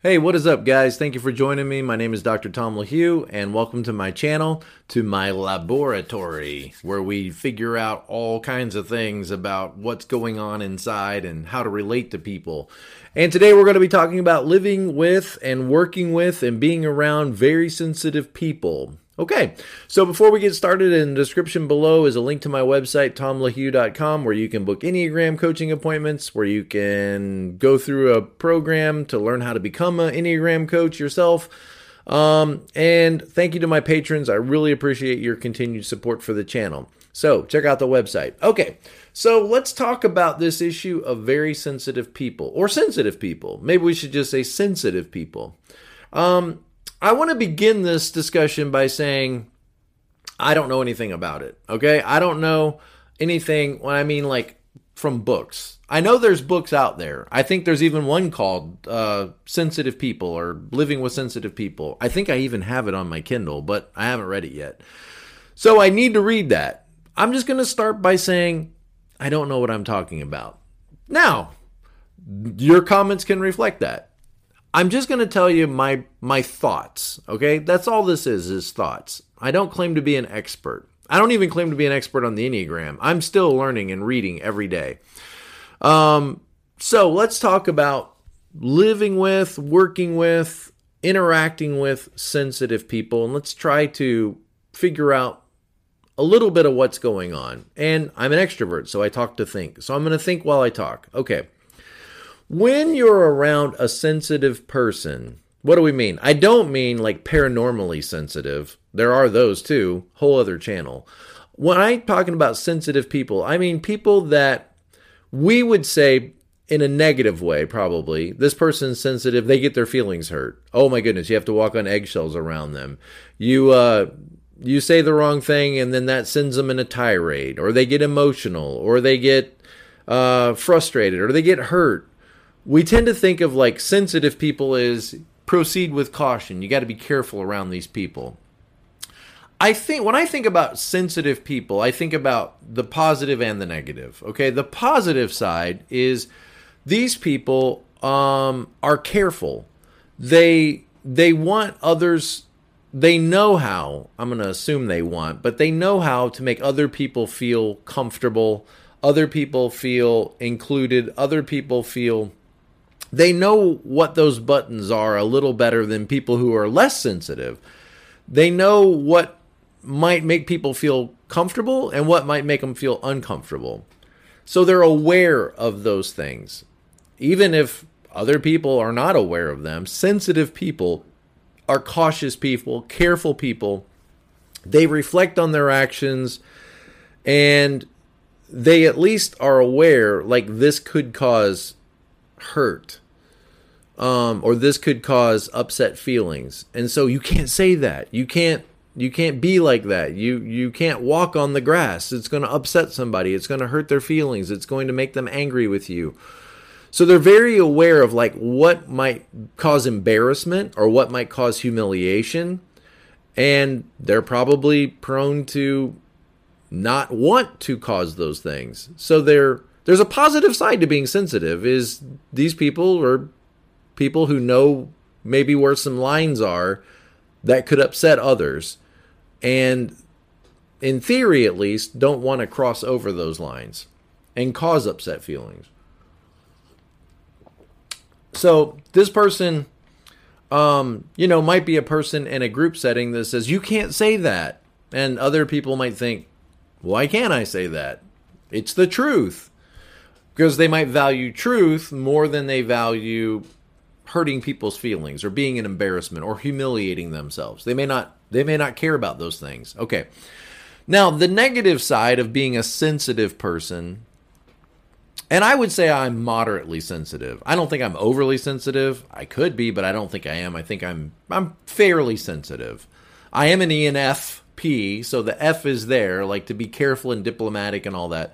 Hey, what is up, guys? Thank you for joining me. My name is Dr. Tom LaHue, and welcome to my channel, to my laboratory, where we figure out all kinds of things about what's going on inside and how to relate to people. And today we're going to be talking about living with and working with and being around very sensitive people. Okay, so before we get started, in the description below is a link to my website, tomlahue.com, where you can book Enneagram coaching appointments, where you can go through a program to learn how to become an Enneagram coach yourself. Um, and thank you to my patrons. I really appreciate your continued support for the channel. So check out the website. Okay, so let's talk about this issue of very sensitive people or sensitive people. Maybe we should just say sensitive people. Um, I want to begin this discussion by saying I don't know anything about it. Okay. I don't know anything when I mean like from books. I know there's books out there. I think there's even one called uh, Sensitive People or Living with Sensitive People. I think I even have it on my Kindle, but I haven't read it yet. So I need to read that. I'm just going to start by saying I don't know what I'm talking about. Now, your comments can reflect that. I'm just going to tell you my my thoughts, okay? That's all this is is thoughts. I don't claim to be an expert. I don't even claim to be an expert on the Enneagram. I'm still learning and reading every day. Um so let's talk about living with, working with, interacting with sensitive people and let's try to figure out a little bit of what's going on. And I'm an extrovert, so I talk to think. So I'm going to think while I talk. Okay when you're around a sensitive person, what do we mean? I don't mean like paranormally sensitive. There are those too, whole other channel. When I'm talking about sensitive people, I mean people that we would say in a negative way, probably. This person's sensitive, they get their feelings hurt. Oh my goodness, you have to walk on eggshells around them. You uh you say the wrong thing and then that sends them in a tirade, or they get emotional, or they get uh, frustrated, or they get hurt we tend to think of like sensitive people as proceed with caution. You got to be careful around these people. I think when I think about sensitive people, I think about the positive and the negative. Okay, the positive side is these people um, are careful. They they want others. They know how. I'm going to assume they want, but they know how to make other people feel comfortable. Other people feel included. Other people feel they know what those buttons are a little better than people who are less sensitive. They know what might make people feel comfortable and what might make them feel uncomfortable. So they're aware of those things. Even if other people are not aware of them, sensitive people are cautious people, careful people. They reflect on their actions and they at least are aware like this could cause hurt um, or this could cause upset feelings. And so you can't say that. You can't you can't be like that. You you can't walk on the grass. It's going to upset somebody. It's going to hurt their feelings. It's going to make them angry with you. So they're very aware of like what might cause embarrassment or what might cause humiliation. And they're probably prone to not want to cause those things. So they're there's a positive side to being sensitive is these people are people who know maybe where some lines are that could upset others. And in theory at least don't want to cross over those lines and cause upset feelings. So this person um, you know might be a person in a group setting that says you can't say that. And other people might think why can't i say that? It's the truth because they might value truth more than they value hurting people's feelings or being an embarrassment or humiliating themselves. They may not they may not care about those things. Okay. Now, the negative side of being a sensitive person and I would say I'm moderately sensitive. I don't think I'm overly sensitive. I could be, but I don't think I am. I think I'm I'm fairly sensitive. I am an ENFP, so the F is there, like to be careful and diplomatic and all that.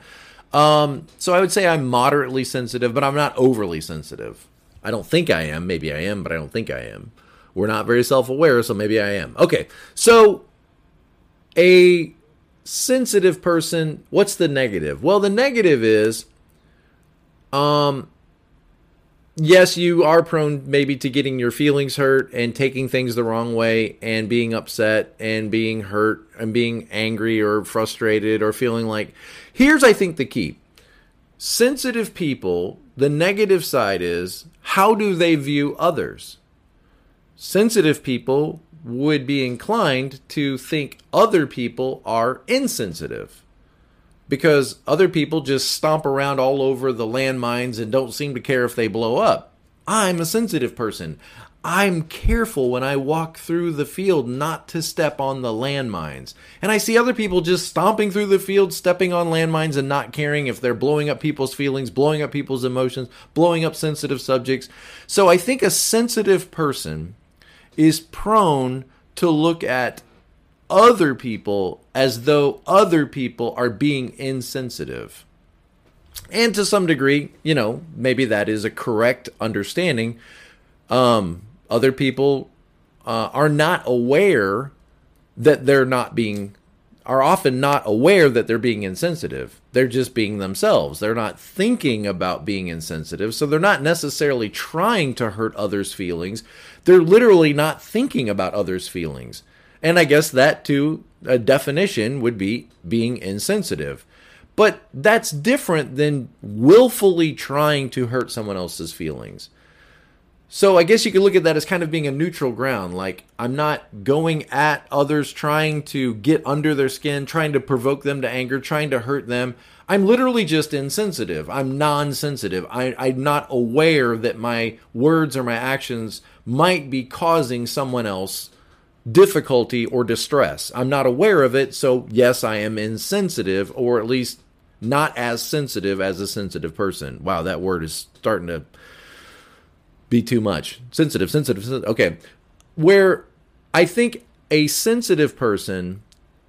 Um, so I would say I'm moderately sensitive, but I'm not overly sensitive. I don't think I am. Maybe I am, but I don't think I am. We're not very self aware, so maybe I am. Okay, so a sensitive person, what's the negative? Well, the negative is um, yes, you are prone maybe to getting your feelings hurt and taking things the wrong way and being upset and being hurt and being angry or frustrated or feeling like. Here's, I think, the key sensitive people, the negative side is how do they view others? Sensitive people would be inclined to think other people are insensitive because other people just stomp around all over the landmines and don't seem to care if they blow up. I'm a sensitive person. I'm careful when I walk through the field not to step on the landmines. And I see other people just stomping through the field, stepping on landmines and not caring if they're blowing up people's feelings, blowing up people's emotions, blowing up sensitive subjects. So I think a sensitive person is prone to look at other people as though other people are being insensitive. And to some degree, you know, maybe that is a correct understanding. Um, other people uh, are not aware that they're not being, are often not aware that they're being insensitive. They're just being themselves. They're not thinking about being insensitive. So they're not necessarily trying to hurt others' feelings. They're literally not thinking about others' feelings. And I guess that, too, a definition would be being insensitive. But that's different than willfully trying to hurt someone else's feelings. So I guess you could look at that as kind of being a neutral ground. Like I'm not going at others trying to get under their skin, trying to provoke them to anger, trying to hurt them. I'm literally just insensitive. I'm non-sensitive. I, I'm not aware that my words or my actions might be causing someone else difficulty or distress. I'm not aware of it, so yes, I am insensitive, or at least not as sensitive as a sensitive person. Wow, that word is starting to be too much. Sensitive, sensitive, sensitive. Okay. Where I think a sensitive person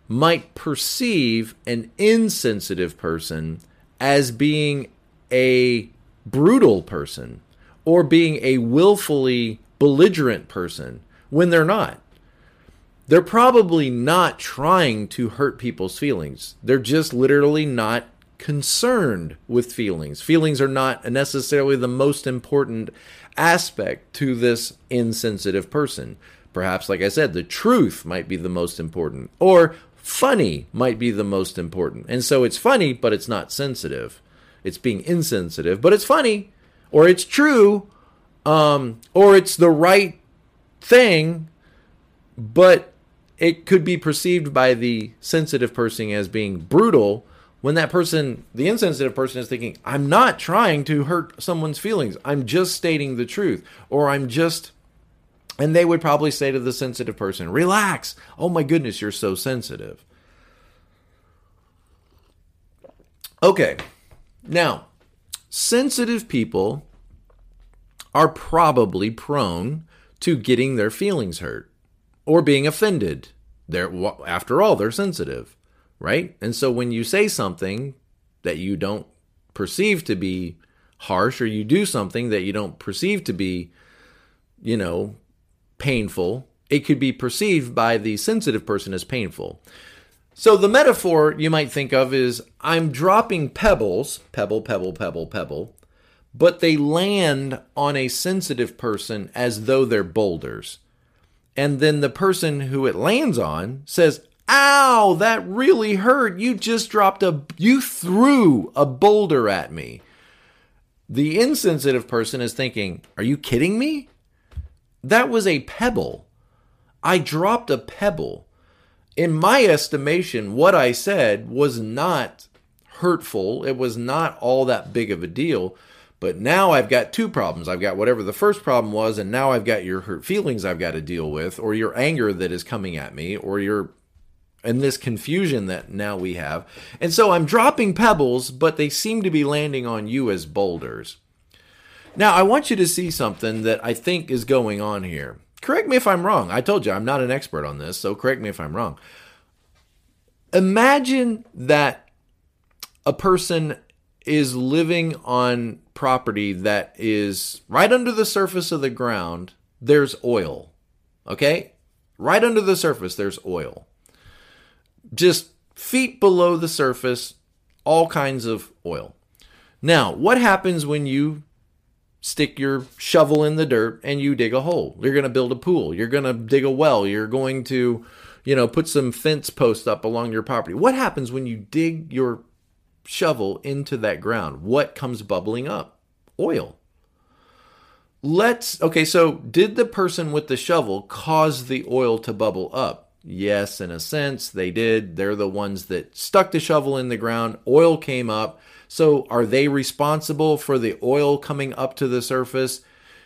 might perceive an insensitive person as being a brutal person or being a willfully belligerent person when they're not they're probably not trying to hurt people's feelings. They're just literally not concerned with feelings. Feelings are not necessarily the most important aspect to this insensitive person. Perhaps, like I said, the truth might be the most important, or funny might be the most important. And so it's funny, but it's not sensitive. It's being insensitive, but it's funny, or it's true, um, or it's the right thing, but it could be perceived by the sensitive person as being brutal when that person, the insensitive person, is thinking, I'm not trying to hurt someone's feelings. I'm just stating the truth. Or I'm just, and they would probably say to the sensitive person, relax. Oh my goodness, you're so sensitive. Okay, now, sensitive people are probably prone to getting their feelings hurt or being offended. They're after all, they're sensitive, right? And so when you say something that you don't perceive to be harsh or you do something that you don't perceive to be you know, painful, it could be perceived by the sensitive person as painful. So the metaphor you might think of is I'm dropping pebbles, pebble, pebble, pebble, pebble, but they land on a sensitive person as though they're boulders and then the person who it lands on says, Ow, that really hurt. You just dropped a, you threw a boulder at me. The insensitive person is thinking, Are you kidding me? That was a pebble. I dropped a pebble. In my estimation, what I said was not hurtful. It was not all that big of a deal. But now I've got two problems. I've got whatever the first problem was, and now I've got your hurt feelings I've got to deal with, or your anger that is coming at me, or your and this confusion that now we have. And so I'm dropping pebbles, but they seem to be landing on you as boulders. Now, I want you to see something that I think is going on here. Correct me if I'm wrong. I told you I'm not an expert on this, so correct me if I'm wrong. Imagine that a person is living on property that is right under the surface of the ground, there's oil. Okay? Right under the surface, there's oil. Just feet below the surface, all kinds of oil. Now, what happens when you stick your shovel in the dirt and you dig a hole. You're going to build a pool. You're going to dig a well. You're going to, you know, put some fence posts up along your property. What happens when you dig your shovel into that ground? What comes bubbling up? Oil. Let's, okay, so did the person with the shovel cause the oil to bubble up? Yes, in a sense, they did. They're the ones that stuck the shovel in the ground. Oil came up. So, are they responsible for the oil coming up to the surface?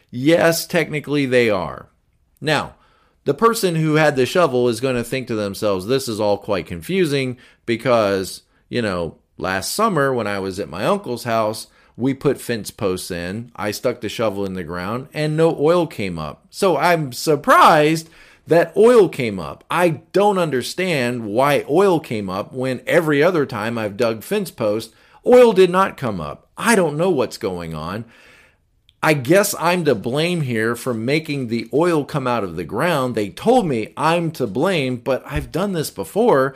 Yes, technically they are. Now, the person who had the shovel is going to think to themselves, this is all quite confusing because, you know, last summer when I was at my uncle's house, we put fence posts in. I stuck the shovel in the ground and no oil came up. So I'm surprised that oil came up. I don't understand why oil came up when every other time I've dug fence posts, Oil did not come up. I don't know what's going on. I guess I'm to blame here for making the oil come out of the ground. They told me I'm to blame, but I've done this before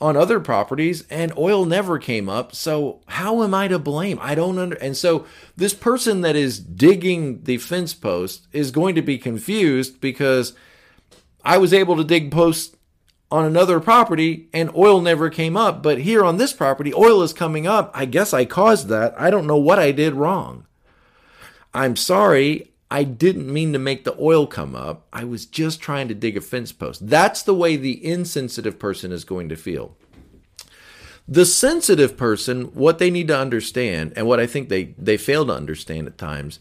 on other properties and oil never came up. So how am I to blame? I don't under and so this person that is digging the fence post is going to be confused because I was able to dig posts on another property and oil never came up. But here on this property, oil is coming up. I guess I caused that. I don't know what I did wrong. I'm sorry. I didn't mean to make the oil come up. I was just trying to dig a fence post. That's the way the insensitive person is going to feel. The sensitive person, what they need to understand, and what I think they, they fail to understand at times,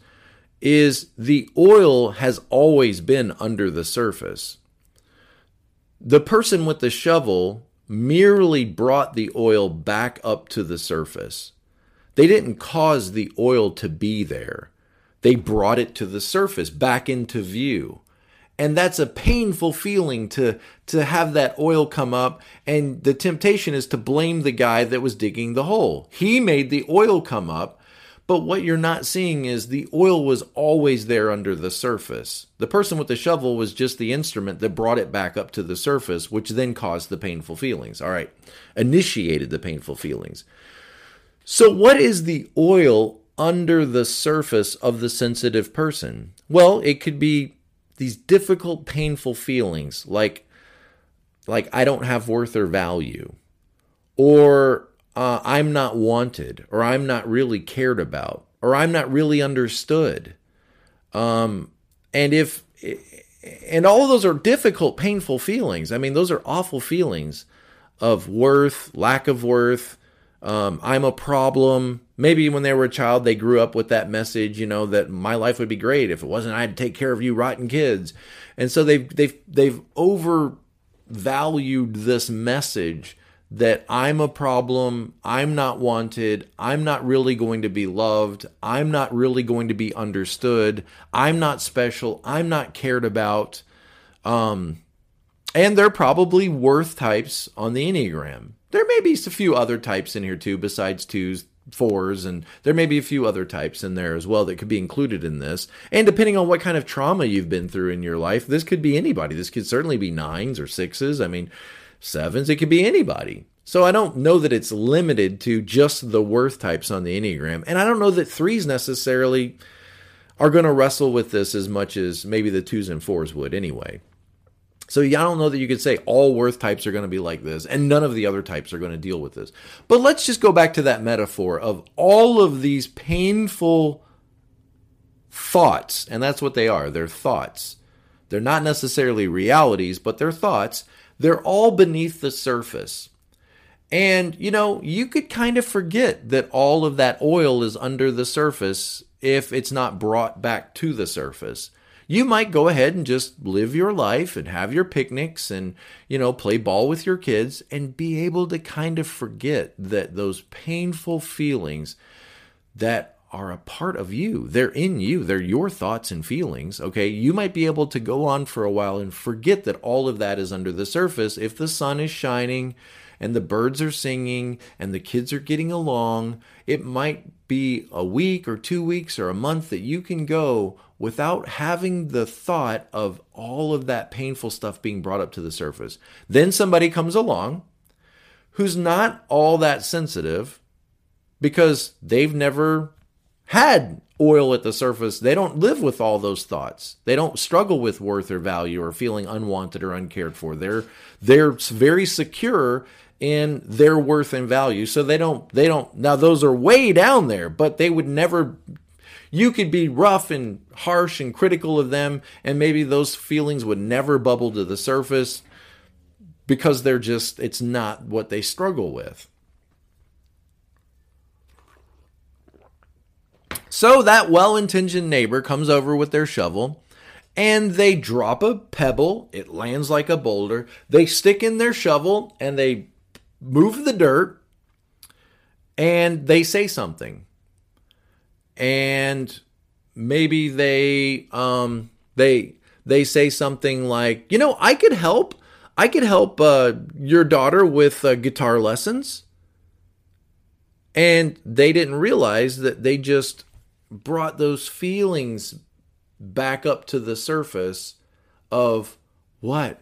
is the oil has always been under the surface. The person with the shovel merely brought the oil back up to the surface. They didn't cause the oil to be there. They brought it to the surface, back into view. And that's a painful feeling to, to have that oil come up. And the temptation is to blame the guy that was digging the hole. He made the oil come up, but what you're not seeing is the oil was always there under the surface. The person with the shovel was just the instrument that brought it back up to the surface, which then caused the painful feelings. All right, initiated the painful feelings. So, what is the oil under the surface of the sensitive person? Well, it could be these difficult, painful feelings like, like I don't have worth or value, or uh, I'm not wanted, or I'm not really cared about, or I'm not really understood. Um, and if, and all of those are difficult, painful feelings. I mean, those are awful feelings of worth, lack of worth. Um, I'm a problem. Maybe when they were a child, they grew up with that message, you know, that my life would be great if it wasn't I had to take care of you rotten kids. And so they've they've they've overvalued this message that I'm a problem, I'm not wanted, I'm not really going to be loved, I'm not really going to be understood, I'm not special, I'm not cared about. Um, and they're probably worth types on the Enneagram. There may be a few other types in here too, besides twos, fours, and there may be a few other types in there as well that could be included in this. And depending on what kind of trauma you've been through in your life, this could be anybody. This could certainly be nines or sixes. I mean, sevens, it could be anybody. So I don't know that it's limited to just the worth types on the Enneagram. And I don't know that threes necessarily are going to wrestle with this as much as maybe the twos and fours would anyway. So I don't know that you could say all worth types are going to be like this and none of the other types are going to deal with this. But let's just go back to that metaphor of all of these painful thoughts, and that's what they are. They're thoughts. They're not necessarily realities, but they're thoughts they're all beneath the surface. And, you know, you could kind of forget that all of that oil is under the surface if it's not brought back to the surface. You might go ahead and just live your life and have your picnics and, you know, play ball with your kids and be able to kind of forget that those painful feelings that are a part of you. They're in you. They're your thoughts and feelings. Okay. You might be able to go on for a while and forget that all of that is under the surface if the sun is shining and the birds are singing and the kids are getting along. It might be a week or two weeks or a month that you can go without having the thought of all of that painful stuff being brought up to the surface. Then somebody comes along who's not all that sensitive because they've never had oil at the surface, they don't live with all those thoughts. They don't struggle with worth or value or feeling unwanted or uncared for. They're they're very secure in their worth and value. So they don't they don't now those are way down there, but they would never you could be rough and harsh and critical of them and maybe those feelings would never bubble to the surface because they're just it's not what they struggle with. So that well intentioned neighbor comes over with their shovel and they drop a pebble. It lands like a boulder. They stick in their shovel and they move the dirt and they say something. And maybe they um they they say something like, "You know, I could help. I could help uh, your daughter with uh, guitar lessons." And they didn't realize that they just brought those feelings back up to the surface of what?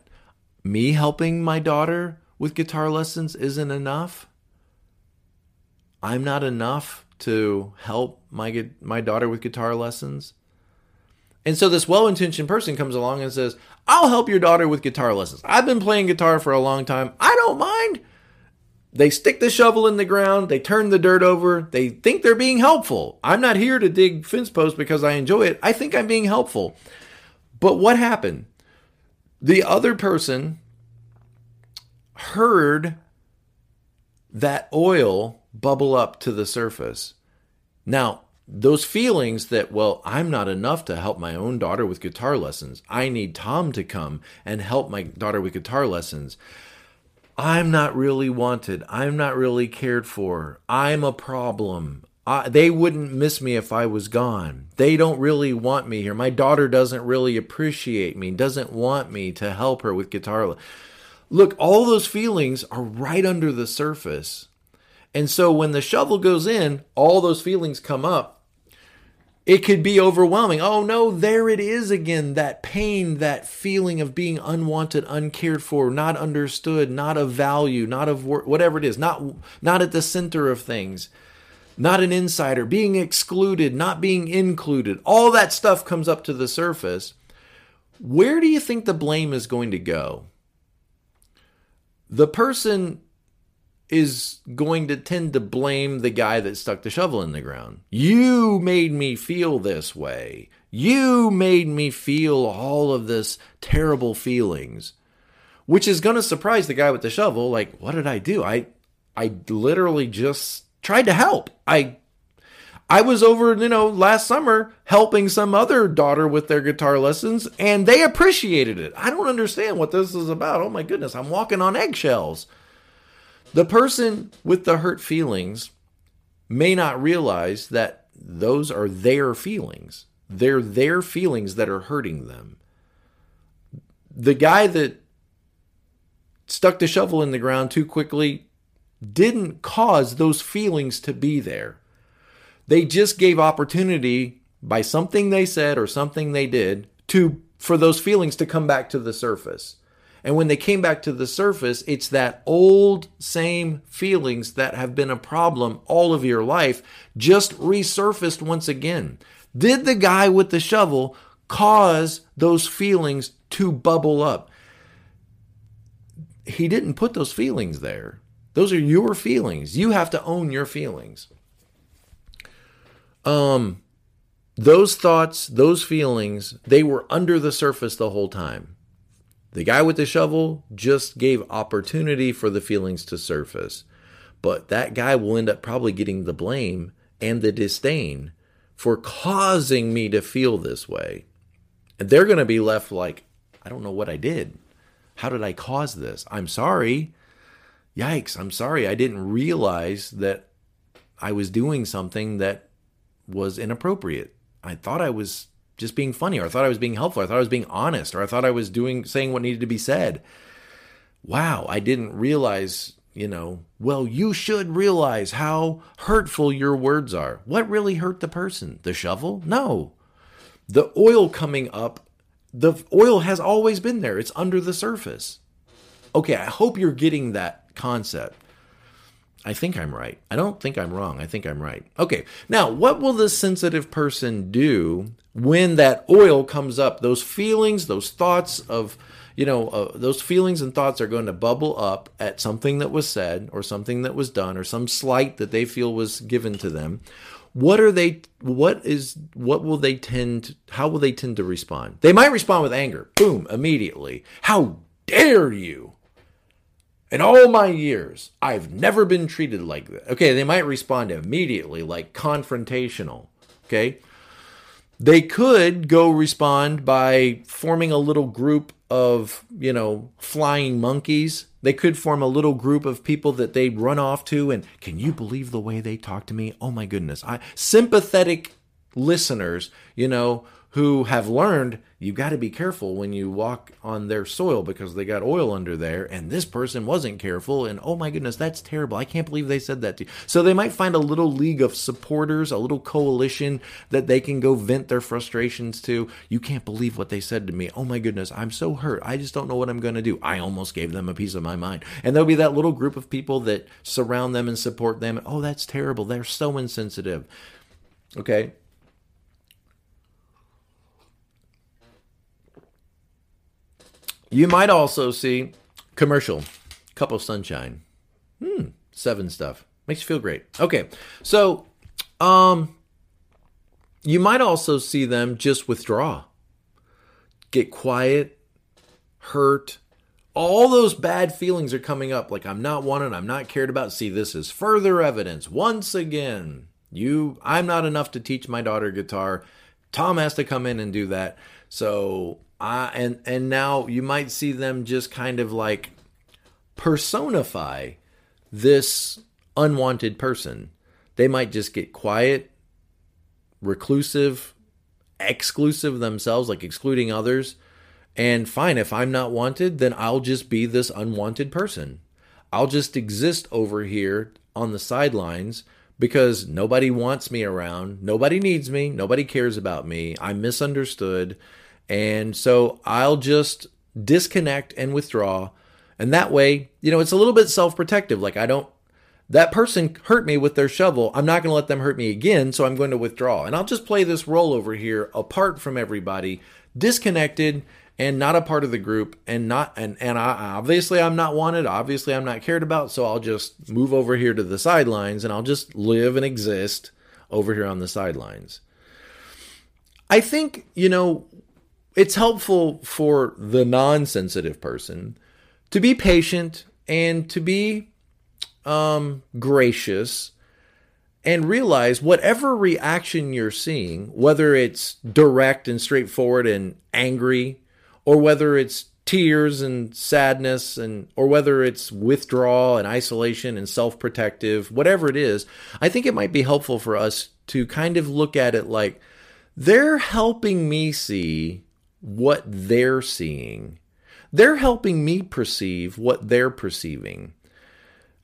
Me helping my daughter with guitar lessons isn't enough? I'm not enough to help my my daughter with guitar lessons? And so this well-intentioned person comes along and says, "I'll help your daughter with guitar lessons. I've been playing guitar for a long time. I don't mind." They stick the shovel in the ground, they turn the dirt over, they think they're being helpful. I'm not here to dig fence posts because I enjoy it. I think I'm being helpful. But what happened? The other person heard that oil bubble up to the surface. Now, those feelings that, well, I'm not enough to help my own daughter with guitar lessons. I need Tom to come and help my daughter with guitar lessons. I'm not really wanted. I'm not really cared for. I'm a problem. I, they wouldn't miss me if I was gone. They don't really want me here. My daughter doesn't really appreciate me, doesn't want me to help her with guitar. Look, all those feelings are right under the surface. And so when the shovel goes in, all those feelings come up it could be overwhelming. Oh no, there it is again. That pain, that feeling of being unwanted, uncared for, not understood, not of value, not of work, whatever it is, not not at the center of things, not an insider, being excluded, not being included. All that stuff comes up to the surface. Where do you think the blame is going to go? The person is going to tend to blame the guy that stuck the shovel in the ground. You made me feel this way. You made me feel all of this terrible feelings, which is going to surprise the guy with the shovel. Like, what did I do? I, I literally just tried to help. I, I was over, you know, last summer helping some other daughter with their guitar lessons and they appreciated it. I don't understand what this is about. Oh my goodness, I'm walking on eggshells. The person with the hurt feelings may not realize that those are their feelings. They're their feelings that are hurting them. The guy that stuck the shovel in the ground too quickly didn't cause those feelings to be there. They just gave opportunity by something they said or something they did to for those feelings to come back to the surface. And when they came back to the surface, it's that old same feelings that have been a problem all of your life just resurfaced once again. Did the guy with the shovel cause those feelings to bubble up? He didn't put those feelings there. Those are your feelings. You have to own your feelings. Um those thoughts, those feelings, they were under the surface the whole time. The guy with the shovel just gave opportunity for the feelings to surface. But that guy will end up probably getting the blame and the disdain for causing me to feel this way. And they're going to be left like, I don't know what I did. How did I cause this? I'm sorry. Yikes, I'm sorry. I didn't realize that I was doing something that was inappropriate. I thought I was just being funny, or I thought I was being helpful, or I thought I was being honest, or I thought I was doing saying what needed to be said. Wow, I didn't realize, you know, well, you should realize how hurtful your words are. What really hurt the person? The shovel? No. The oil coming up, the oil has always been there. It's under the surface. Okay, I hope you're getting that concept. I think I'm right. I don't think I'm wrong. I think I'm right. Okay. Now, what will the sensitive person do when that oil comes up? Those feelings, those thoughts of, you know, uh, those feelings and thoughts are going to bubble up at something that was said or something that was done or some slight that they feel was given to them. What are they what is what will they tend how will they tend to respond? They might respond with anger. Boom, immediately. How dare you? In all my years, I've never been treated like that. Okay, they might respond immediately, like confrontational. Okay. They could go respond by forming a little group of, you know, flying monkeys. They could form a little group of people that they run off to and can you believe the way they talk to me? Oh my goodness. I sympathetic listeners, you know, who have learned you got to be careful when you walk on their soil because they got oil under there and this person wasn't careful and oh my goodness that's terrible. I can't believe they said that to you. So they might find a little league of supporters a little coalition that they can go vent their frustrations to. You can't believe what they said to me. Oh my goodness i'm so hurt. I just don't know what i'm going to do. I almost gave them a piece of my mind. And there'll be that little group of people that surround them and support them. Oh that's terrible. They're so insensitive. Okay You might also see commercial, cup of sunshine. Hmm, seven stuff. Makes you feel great. Okay. So, um you might also see them just withdraw. Get quiet, hurt. All those bad feelings are coming up like I'm not wanted, I'm not cared about. See, this is further evidence once again. You I'm not enough to teach my daughter guitar. Tom has to come in and do that. So uh, and and now you might see them just kind of like personify this unwanted person. They might just get quiet, reclusive, exclusive themselves, like excluding others. And fine, if I'm not wanted, then I'll just be this unwanted person. I'll just exist over here on the sidelines because nobody wants me around. Nobody needs me. Nobody cares about me. I'm misunderstood. And so I'll just disconnect and withdraw. And that way, you know, it's a little bit self protective. Like, I don't, that person hurt me with their shovel. I'm not going to let them hurt me again. So I'm going to withdraw. And I'll just play this role over here apart from everybody, disconnected and not a part of the group and not and and I, obviously I'm not wanted obviously I'm not cared about so I'll just move over here to the sidelines and I'll just live and exist over here on the sidelines. I think, you know, it's helpful for the non sensitive person to be patient and to be um, gracious and realize whatever reaction you're seeing, whether it's direct and straightforward and angry, or whether it's tears and sadness and or whether it's withdrawal and isolation and self-protective whatever it is i think it might be helpful for us to kind of look at it like they're helping me see what they're seeing. They're helping me perceive what they're perceiving.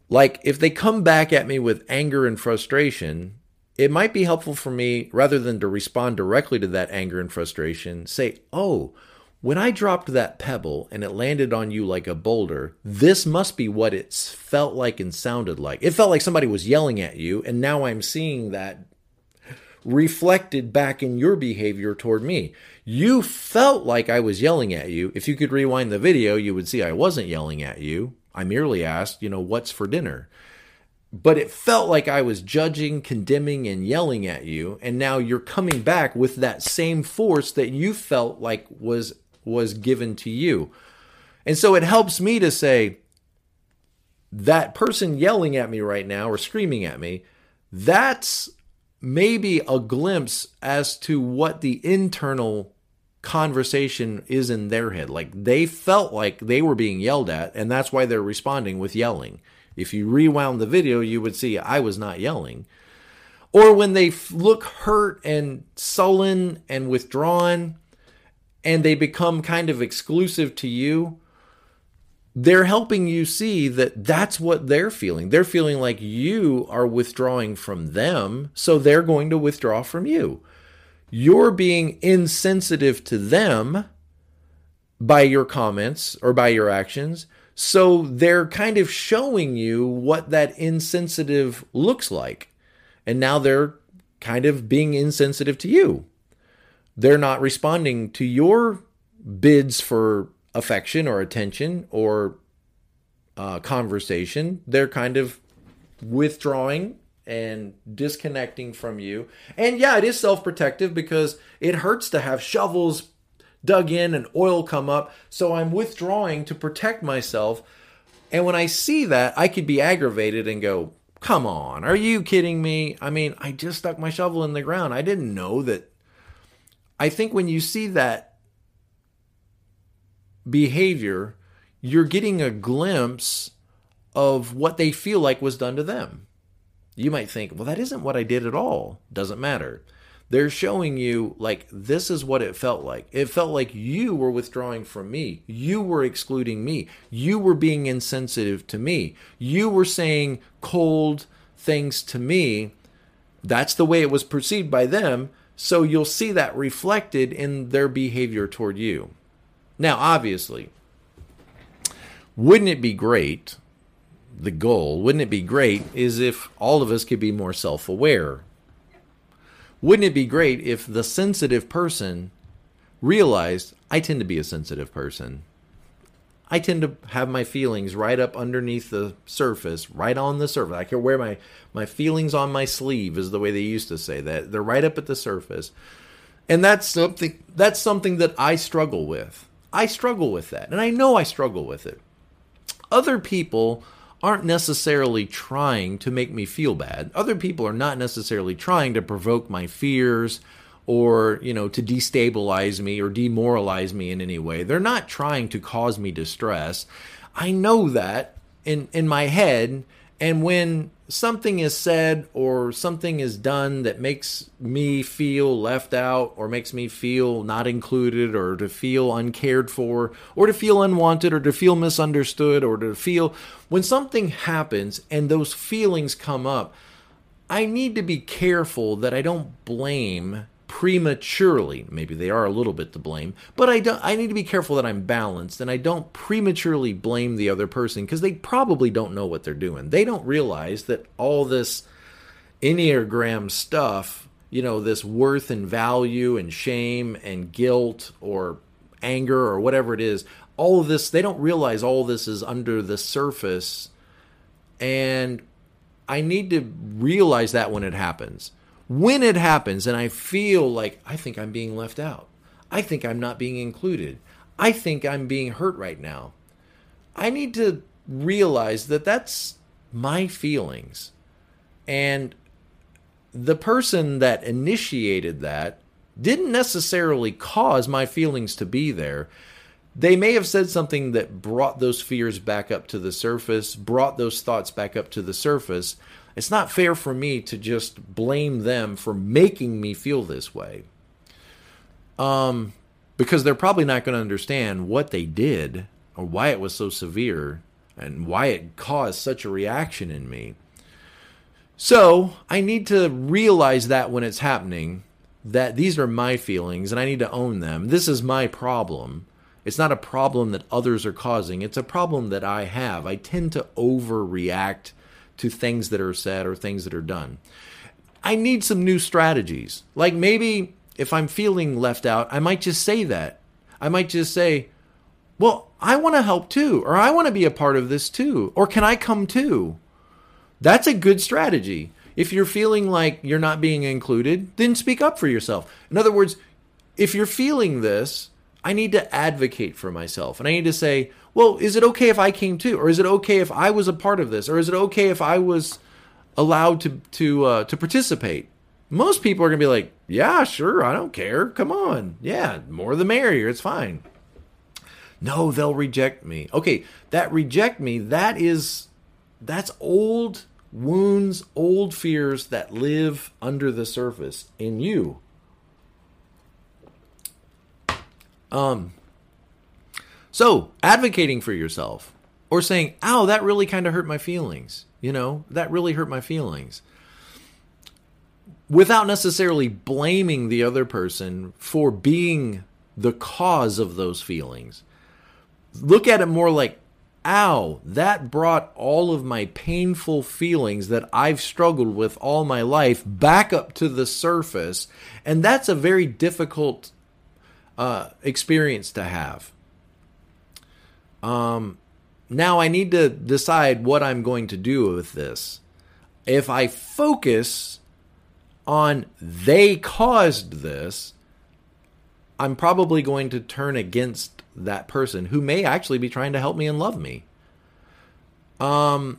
Like if they come back at me with anger and frustration, it might be helpful for me rather than to respond directly to that anger and frustration, say, "Oh, when I dropped that pebble and it landed on you like a boulder, this must be what it felt like and sounded like. It felt like somebody was yelling at you, and now I'm seeing that reflected back in your behavior toward me. You felt like I was yelling at you. If you could rewind the video, you would see I wasn't yelling at you. I merely asked, you know, what's for dinner? But it felt like I was judging, condemning, and yelling at you. And now you're coming back with that same force that you felt like was was given to you. And so it helps me to say, that person yelling at me right now or screaming at me, that's maybe a glimpse as to what the internal conversation is in their head. Like they felt like they were being yelled at, and that's why they're responding with yelling. If you rewound the video, you would see I was not yelling. Or when they look hurt and sullen and withdrawn, and they become kind of exclusive to you, they're helping you see that that's what they're feeling. They're feeling like you are withdrawing from them, so they're going to withdraw from you. You're being insensitive to them by your comments or by your actions. So they're kind of showing you what that insensitive looks like. And now they're kind of being insensitive to you. They're not responding to your bids for affection or attention or uh, conversation. They're kind of withdrawing and disconnecting from you. And yeah, it is self protective because it hurts to have shovels dug in and oil come up. So I'm withdrawing to protect myself. And when I see that, I could be aggravated and go, Come on, are you kidding me? I mean, I just stuck my shovel in the ground. I didn't know that. I think when you see that behavior, you're getting a glimpse of what they feel like was done to them. You might think, well, that isn't what I did at all. Doesn't matter. They're showing you, like, this is what it felt like. It felt like you were withdrawing from me. You were excluding me. You were being insensitive to me. You were saying cold things to me. That's the way it was perceived by them. So you'll see that reflected in their behavior toward you. Now, obviously, wouldn't it be great? The goal, wouldn't it be great, is if all of us could be more self aware wouldn't it be great if the sensitive person realized I tend to be a sensitive person? I tend to have my feelings right up underneath the surface, right on the surface. I can wear my my feelings on my sleeve is the way they used to say that. They're right up at the surface. And that's something that's something that I struggle with. I struggle with that. And I know I struggle with it. Other people aren't necessarily trying to make me feel bad. Other people are not necessarily trying to provoke my fears or, you know, to destabilize me or demoralize me in any way. They're not trying to cause me distress. I know that in in my head and when something is said or something is done that makes me feel left out or makes me feel not included or to feel uncared for or to feel unwanted or to feel misunderstood or to feel when something happens and those feelings come up, I need to be careful that I don't blame prematurely. Maybe they are a little bit to blame, but I don't I need to be careful that I'm balanced and I don't prematurely blame the other person because they probably don't know what they're doing. They don't realize that all this Enneagram stuff, you know, this worth and value and shame and guilt or anger or whatever it is, all of this, they don't realize all this is under the surface. And I need to realize that when it happens when it happens and I feel like I think I'm being left out, I think I'm not being included, I think I'm being hurt right now, I need to realize that that's my feelings. And the person that initiated that didn't necessarily cause my feelings to be there. They may have said something that brought those fears back up to the surface, brought those thoughts back up to the surface, it's not fair for me to just blame them for making me feel this way. Um, because they're probably not going to understand what they did or why it was so severe and why it caused such a reaction in me. So I need to realize that when it's happening, that these are my feelings and I need to own them. This is my problem. It's not a problem that others are causing, it's a problem that I have. I tend to overreact to things that are said or things that are done. I need some new strategies. Like maybe if I'm feeling left out, I might just say that. I might just say, well, I want to help too, or I want to be a part of this too, or can I come too? That's a good strategy. If you're feeling like you're not being included, then speak up for yourself. In other words, if you're feeling this, I need to advocate for myself. And I need to say, well, is it okay if I came too? Or is it okay if I was a part of this? Or is it okay if I was allowed to to uh, to participate? Most people are to be like, yeah, sure, I don't care. Come on. Yeah, more the merrier. It's fine. No, they'll reject me. Okay, that reject me, that is that's old wounds, old fears that live under the surface in you. Um, so advocating for yourself or saying, ow, that really kind of hurt my feelings. You know, that really hurt my feelings. Without necessarily blaming the other person for being the cause of those feelings. Look at it more like ow, that brought all of my painful feelings that I've struggled with all my life back up to the surface. And that's a very difficult uh, experience to have. Um, now I need to decide what I'm going to do with this. If I focus on they caused this, I'm probably going to turn against that person who may actually be trying to help me and love me. Um,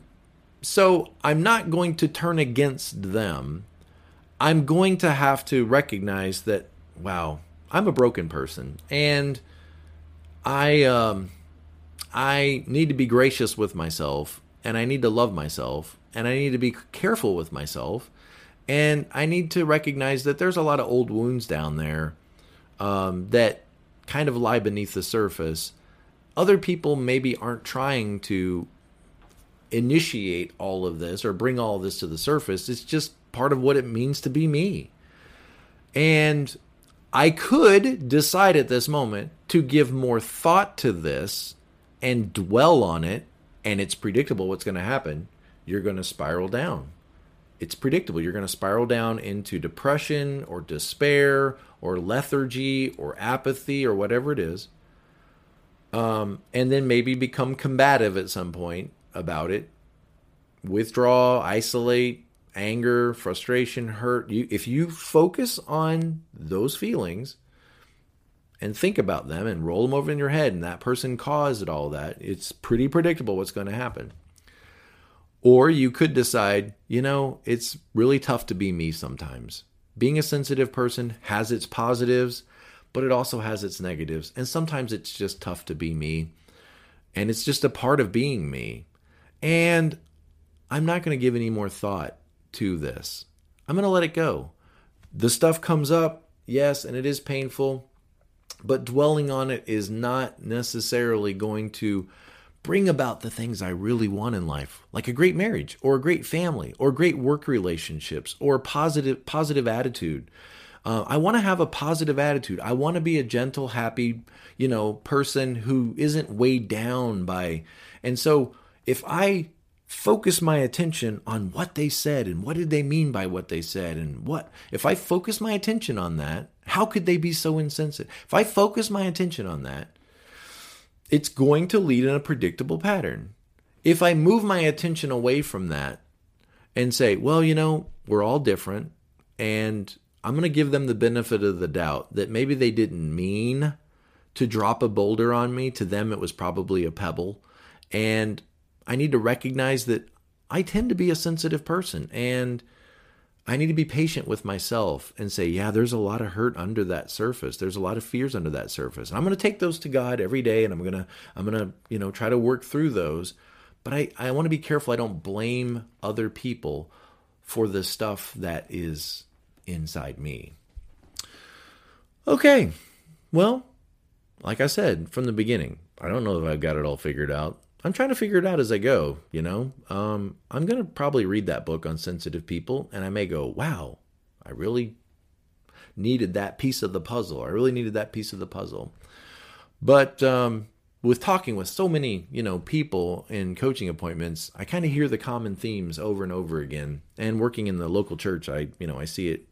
so I'm not going to turn against them. I'm going to have to recognize that, wow, I'm a broken person, and I um, I need to be gracious with myself, and I need to love myself, and I need to be careful with myself, and I need to recognize that there's a lot of old wounds down there um, that kind of lie beneath the surface. Other people maybe aren't trying to initiate all of this or bring all this to the surface. It's just part of what it means to be me. And I could decide at this moment to give more thought to this and dwell on it, and it's predictable what's going to happen. You're going to spiral down. It's predictable. You're going to spiral down into depression or despair or lethargy or apathy or whatever it is. Um, and then maybe become combative at some point about it. Withdraw, isolate, anger, frustration, hurt. You, if you focus on those feelings and think about them and roll them over in your head, and that person caused all that, it's pretty predictable what's going to happen. Or you could decide, you know, it's really tough to be me sometimes. Being a sensitive person has its positives, but it also has its negatives. And sometimes it's just tough to be me. And it's just a part of being me. And I'm not going to give any more thought to this. I'm going to let it go. The stuff comes up, yes, and it is painful, but dwelling on it is not necessarily going to bring about the things I really want in life, like a great marriage or a great family or great work relationships or positive positive attitude. Uh, I want to have a positive attitude. I want to be a gentle, happy, you know, person who isn't weighed down by. And so, if I focus my attention on what they said and what did they mean by what they said and what if I focus my attention on that, how could they be so insensitive? If I focus my attention on that, it's going to lead in a predictable pattern. If I move my attention away from that and say, well, you know, we're all different, and I'm going to give them the benefit of the doubt that maybe they didn't mean to drop a boulder on me. To them, it was probably a pebble. And I need to recognize that I tend to be a sensitive person. And I need to be patient with myself and say, yeah, there's a lot of hurt under that surface. There's a lot of fears under that surface. And I'm going to take those to God every day and I'm going to I'm going to, you know, try to work through those. But I I want to be careful I don't blame other people for the stuff that is inside me. Okay. Well, like I said from the beginning, I don't know if I've got it all figured out. I'm trying to figure it out as I go, you know. Um, I'm going to probably read that book on sensitive people and I may go, wow, I really needed that piece of the puzzle. I really needed that piece of the puzzle. But um, with talking with so many, you know, people in coaching appointments, I kind of hear the common themes over and over again. And working in the local church, I, you know, I see it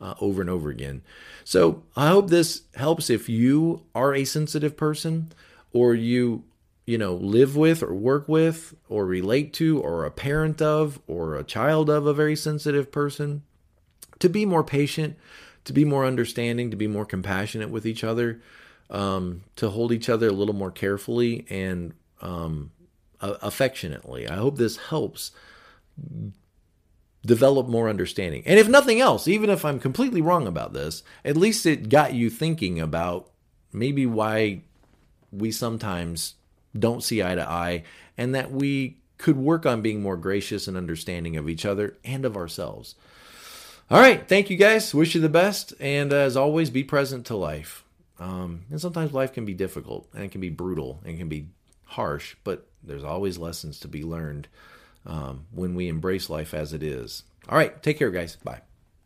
uh, over and over again. So I hope this helps if you are a sensitive person or you you know, live with or work with or relate to or a parent of or a child of a very sensitive person, to be more patient, to be more understanding, to be more compassionate with each other, um, to hold each other a little more carefully and um, affectionately. I hope this helps develop more understanding. And if nothing else, even if I'm completely wrong about this, at least it got you thinking about maybe why we sometimes don't see eye to eye, and that we could work on being more gracious and understanding of each other and of ourselves. All right, thank you guys. Wish you the best, and as always, be present to life. Um, and sometimes life can be difficult and it can be brutal and can be harsh, but there's always lessons to be learned um, when we embrace life as it is. All right, take care, guys. Bye.